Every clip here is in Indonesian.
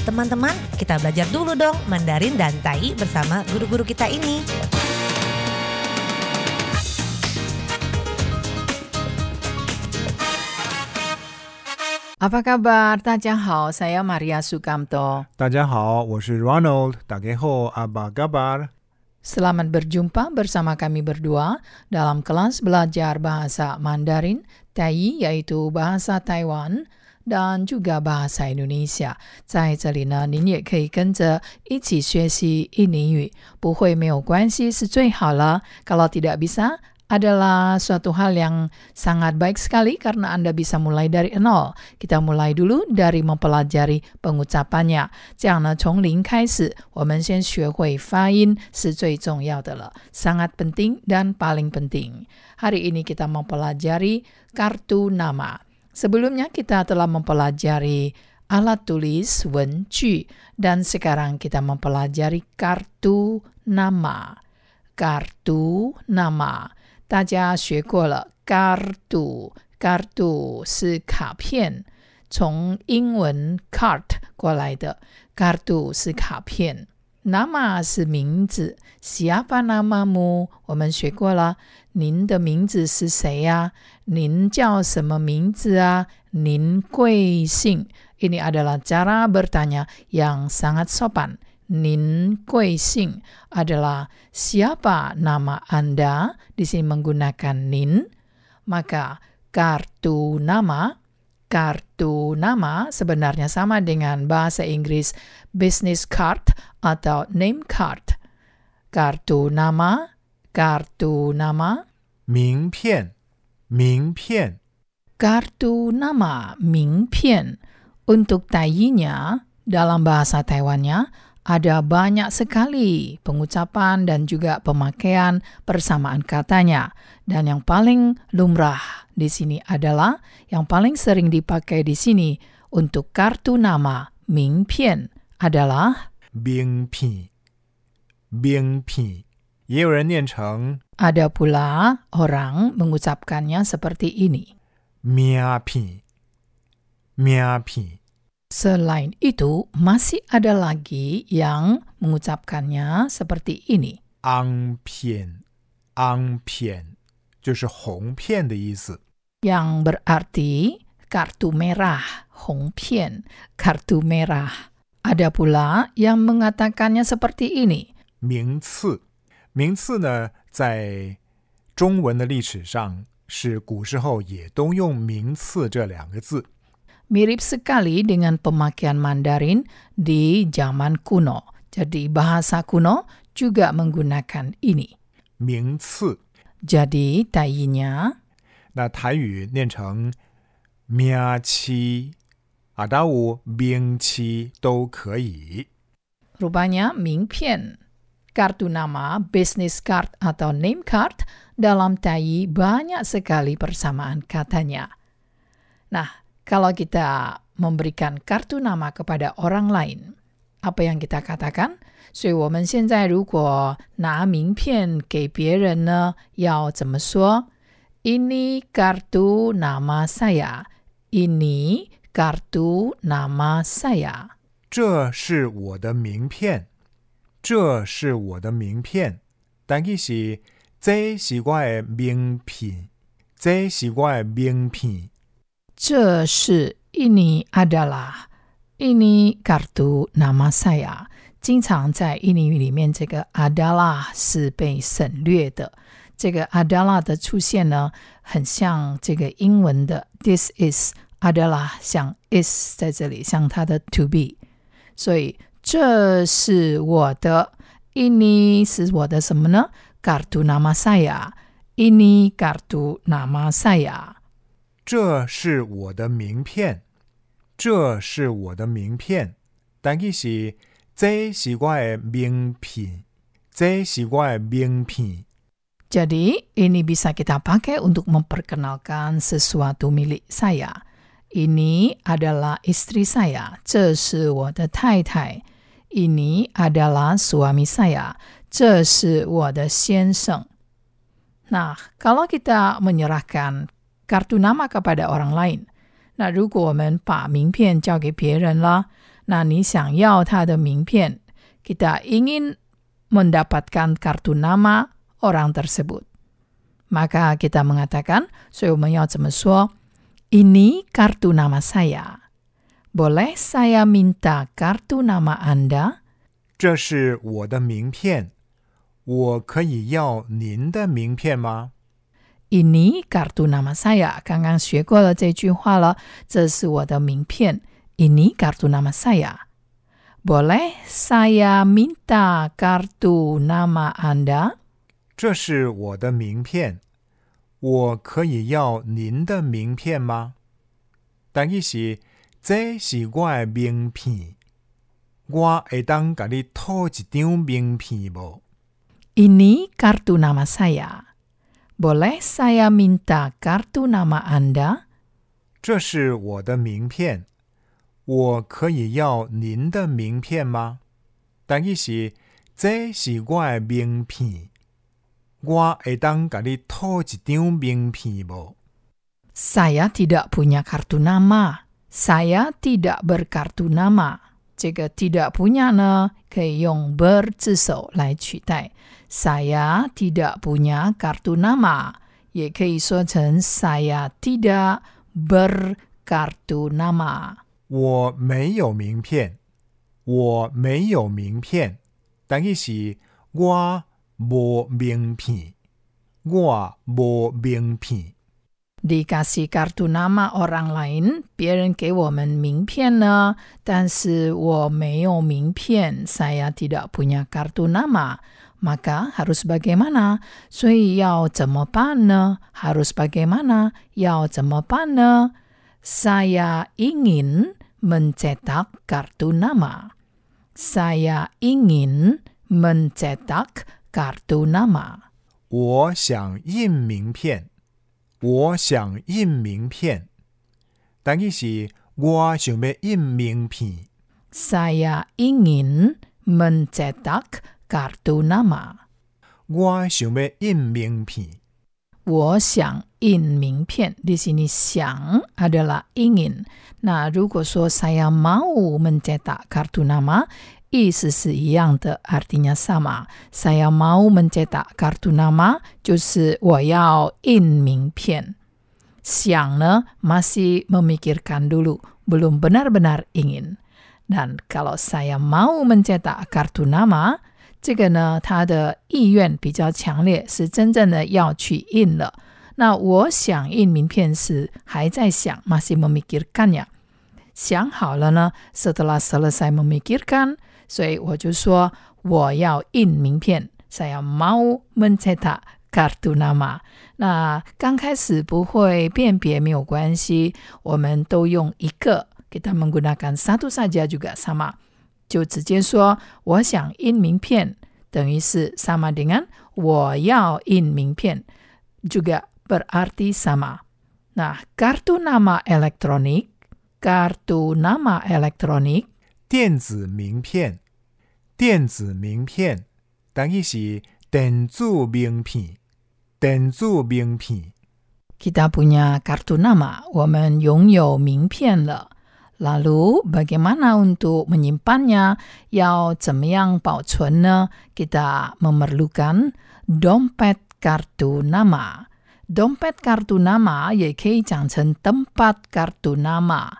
Teman-teman, kita belajar dulu dong Mandarin dan Tai bersama guru-guru kita ini. Apa kabar? Tadjahau, saya Maria Sukamto. Tadjahau, saya Ronald. Tageho, apa kabar? Selamat berjumpa bersama kami berdua dalam kelas belajar bahasa Mandarin, Tai yaitu bahasa Taiwan, dan juga bahasa Indonesia. 在这里呢，您也可以跟着一起学习印尼语，不会没有关系是最好了。Kalau tidak bisa, adalah suatu hal yang sangat baik sekali karena Anda bisa mulai dari nol. Kita mulai dulu dari mempelajari pengucapannya. 这样呢，从零开始，我们先学会发音是最重要的了，sangat penting dan paling penting. Hari ini kita mempelajari kartu nama. Sebelumnya kita telah mempelajari alat tulis 文具 dan sekarang kita mempelajari kartu nama. Kartu nama. 大家学过了 kartu kartu 是卡片，从英文 cart 过来的，kartu 是卡片。 nama 是名字，siapa namamu？我们学过了，您的名字是谁呀、您叫什么名字啊？您贵姓？Ini adalah cara bertanya yang sangat sopan. Nin Kui Sing adalah siapa nama Anda di sini menggunakan nin, maka kartu nama kartu nama sebenarnya sama dengan bahasa Inggris business card atau name card. Kartu nama, kartu nama, 名片，名片， kartu nama, 名片. Untuk tainya dalam bahasa Taiwannya ada banyak sekali pengucapan dan juga pemakaian persamaan katanya. Dan yang paling lumrah di sini adalah yang paling sering dipakai di sini untuk kartu nama Ming Pian adalah 冰片，冰片，也有人念成 ada pula orang mengucapkannya seperti ini. 咩片，咩片， Selain itu, masih ada lagi yang mengucapkannya seperti ini. 昂片，昂片，就是红片的意思。 yang berarti kartu merah, hongpian, kartu merah. Ada pula yang mengatakannya seperti ini. 名次，名次呢，在中文的历史上是古时候也都用“名次”这两个字。 Mirip sekali dengan pemakaian Mandarin di zaman kuno. Jadi bahasa kuno juga menggunakan ini. 名次， Jadi tainya 那台语念成“咩七”，阿达乌“兵七”都可以。 rupanya mingpian. Kartu nama, business card atau name card dalam tai banyak sekali persamaan katanya. Nah, kalau kita memberikan kartu nama kepada orang lain, apa yang kita katakan? 所以我们现在如果拿名片给别人呢，要怎么说 ？Ini kartu nama saya. Ini kartu nama saya. 这是我的名片，这是我的名片。但其是这是我的名片，这是我的名片。这是 ini adalah ini kartu nama saya。经常在印尼语里面，这个 adalah 是被省略的。 这个 adalah 的出现呢，很像这个英文的 this is adalah，像 is 在这里，像它的 to be。所以这是我的，ini 是我的什么呢？kartu nama saya。ini kartu nama saya。这是我的名片，这是我的名片。但其是这是我的名片，这是我的名片。Jadi, ini bisa kita pakai untuk memperkenalkan sesuatu milik saya. Ini adalah istri saya. 这是我的太太. Ini adalah suami saya. 这是我的先生. Nah, kalau kita menyerahkan kartu nama kepada orang lain, 那如果我们把名片交给别人了， Nah, 你想要他的名片，kita ingin mendapatkan kartu nama orang tersebut. Maka kita mengatakan, 所以我们要怎么说？Ini kartu nama saya. Boleh saya minta kartu nama Anda? 这是我的名片，我可以要您的名片吗？ Ini kartu nama saya. 刚刚学过了这句话了，这是我的名片。Ini kartu nama saya. Boleh saya minta kartu nama Anda? 这是我的名片，我可以要您的名片吗？但意是，这是我的名片，我会当甲你讨一张名片无？Ini kartu nama saya. Boleh saya minta kartu nama Anda? 这是我的名片，我可以要您的名片吗？但意是，这是我的名片，我会当甲你讨一张名片无？ Saya tidak punya kartu nama. Saya tidak berkartu nama. 这个 tidak punya 呢，可以用 ber 字首来取代。Saya tidak punya kartu nama，也可以说成 saya tidak berkartu nama。我没有名片，我没有名片，但意是我 无名片，我无名片。 dikasih kartu nama orang lain，别人给我们名片呢，但是我没有名片，saya tidak punya kartu nama，maka harus bagaimana？所以要怎么办呢？harus bagaimana？要怎么办呢？Saya ingin mencetak kartu nama. Saya ingin mencetak kartu nama. 我想印名片，我想印名片，但意是我想要印名片。 Saya ingin mencetak kartu nama. 我想要印名片。我想印名片。Di sini 想 adalah ingin. Nah, 如果说 saya mau mencetak kartu nama, 意思是一样的，artinya sama. Saya mau mencetak kartu nama 就是我要印名片。想呢 masih memikirkan dulu, belum benar-benar ingin. Dan kalau saya mau mencetak kartu nama, 这个呢，他的意愿比较强烈，是真正的要去印了。那我想印名片时还在想，masih memikirkan 呀。想好了呢，setelah selesai memikirkan， 所以我就说我要印名片，saya mau mencetak kartu nama。那刚开始不会辨别没有关系，我们都用一个，kita menggunakan satu saja juga sama。就直接说我想印名片，等于是 sama dengan 我要印名片，juga berarti sama。Nah, kartu nama elektronik, kartu nama elektronik 电子名片，电子名片，但意是电子名片，电子名片。 kita punya kartu nama, 我们拥有名片了。Lalu bagaimana untuk menyimpannya? 要怎么样保存呢？Kita memerlukan dompet kartu nama. Dompet kartu nama 也可以讲成 tempat kartu nama.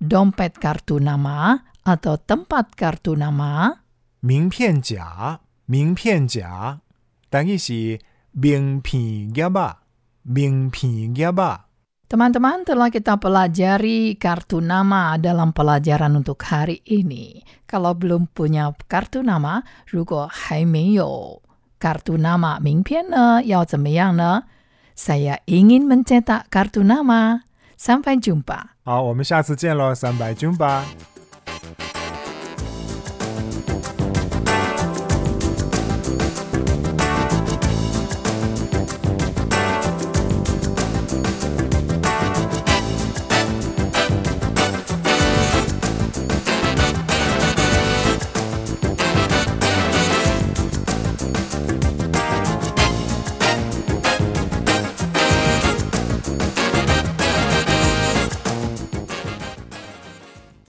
Dompet kartu nama atau tempat kartu nama 名片夹，名片夹，但意是名片夹吧，名片夹吧。 Teman-teman telah kita pelajari kartu nama dalam pelajaran untuk hari ini. Kalau belum punya kartu nama, 如果还没有 kartu nama 名片呢，要怎么样呢？Saya ingin mencetak kartu nama. Sampai jumpa. 好，我们下次见喽，三百军吧。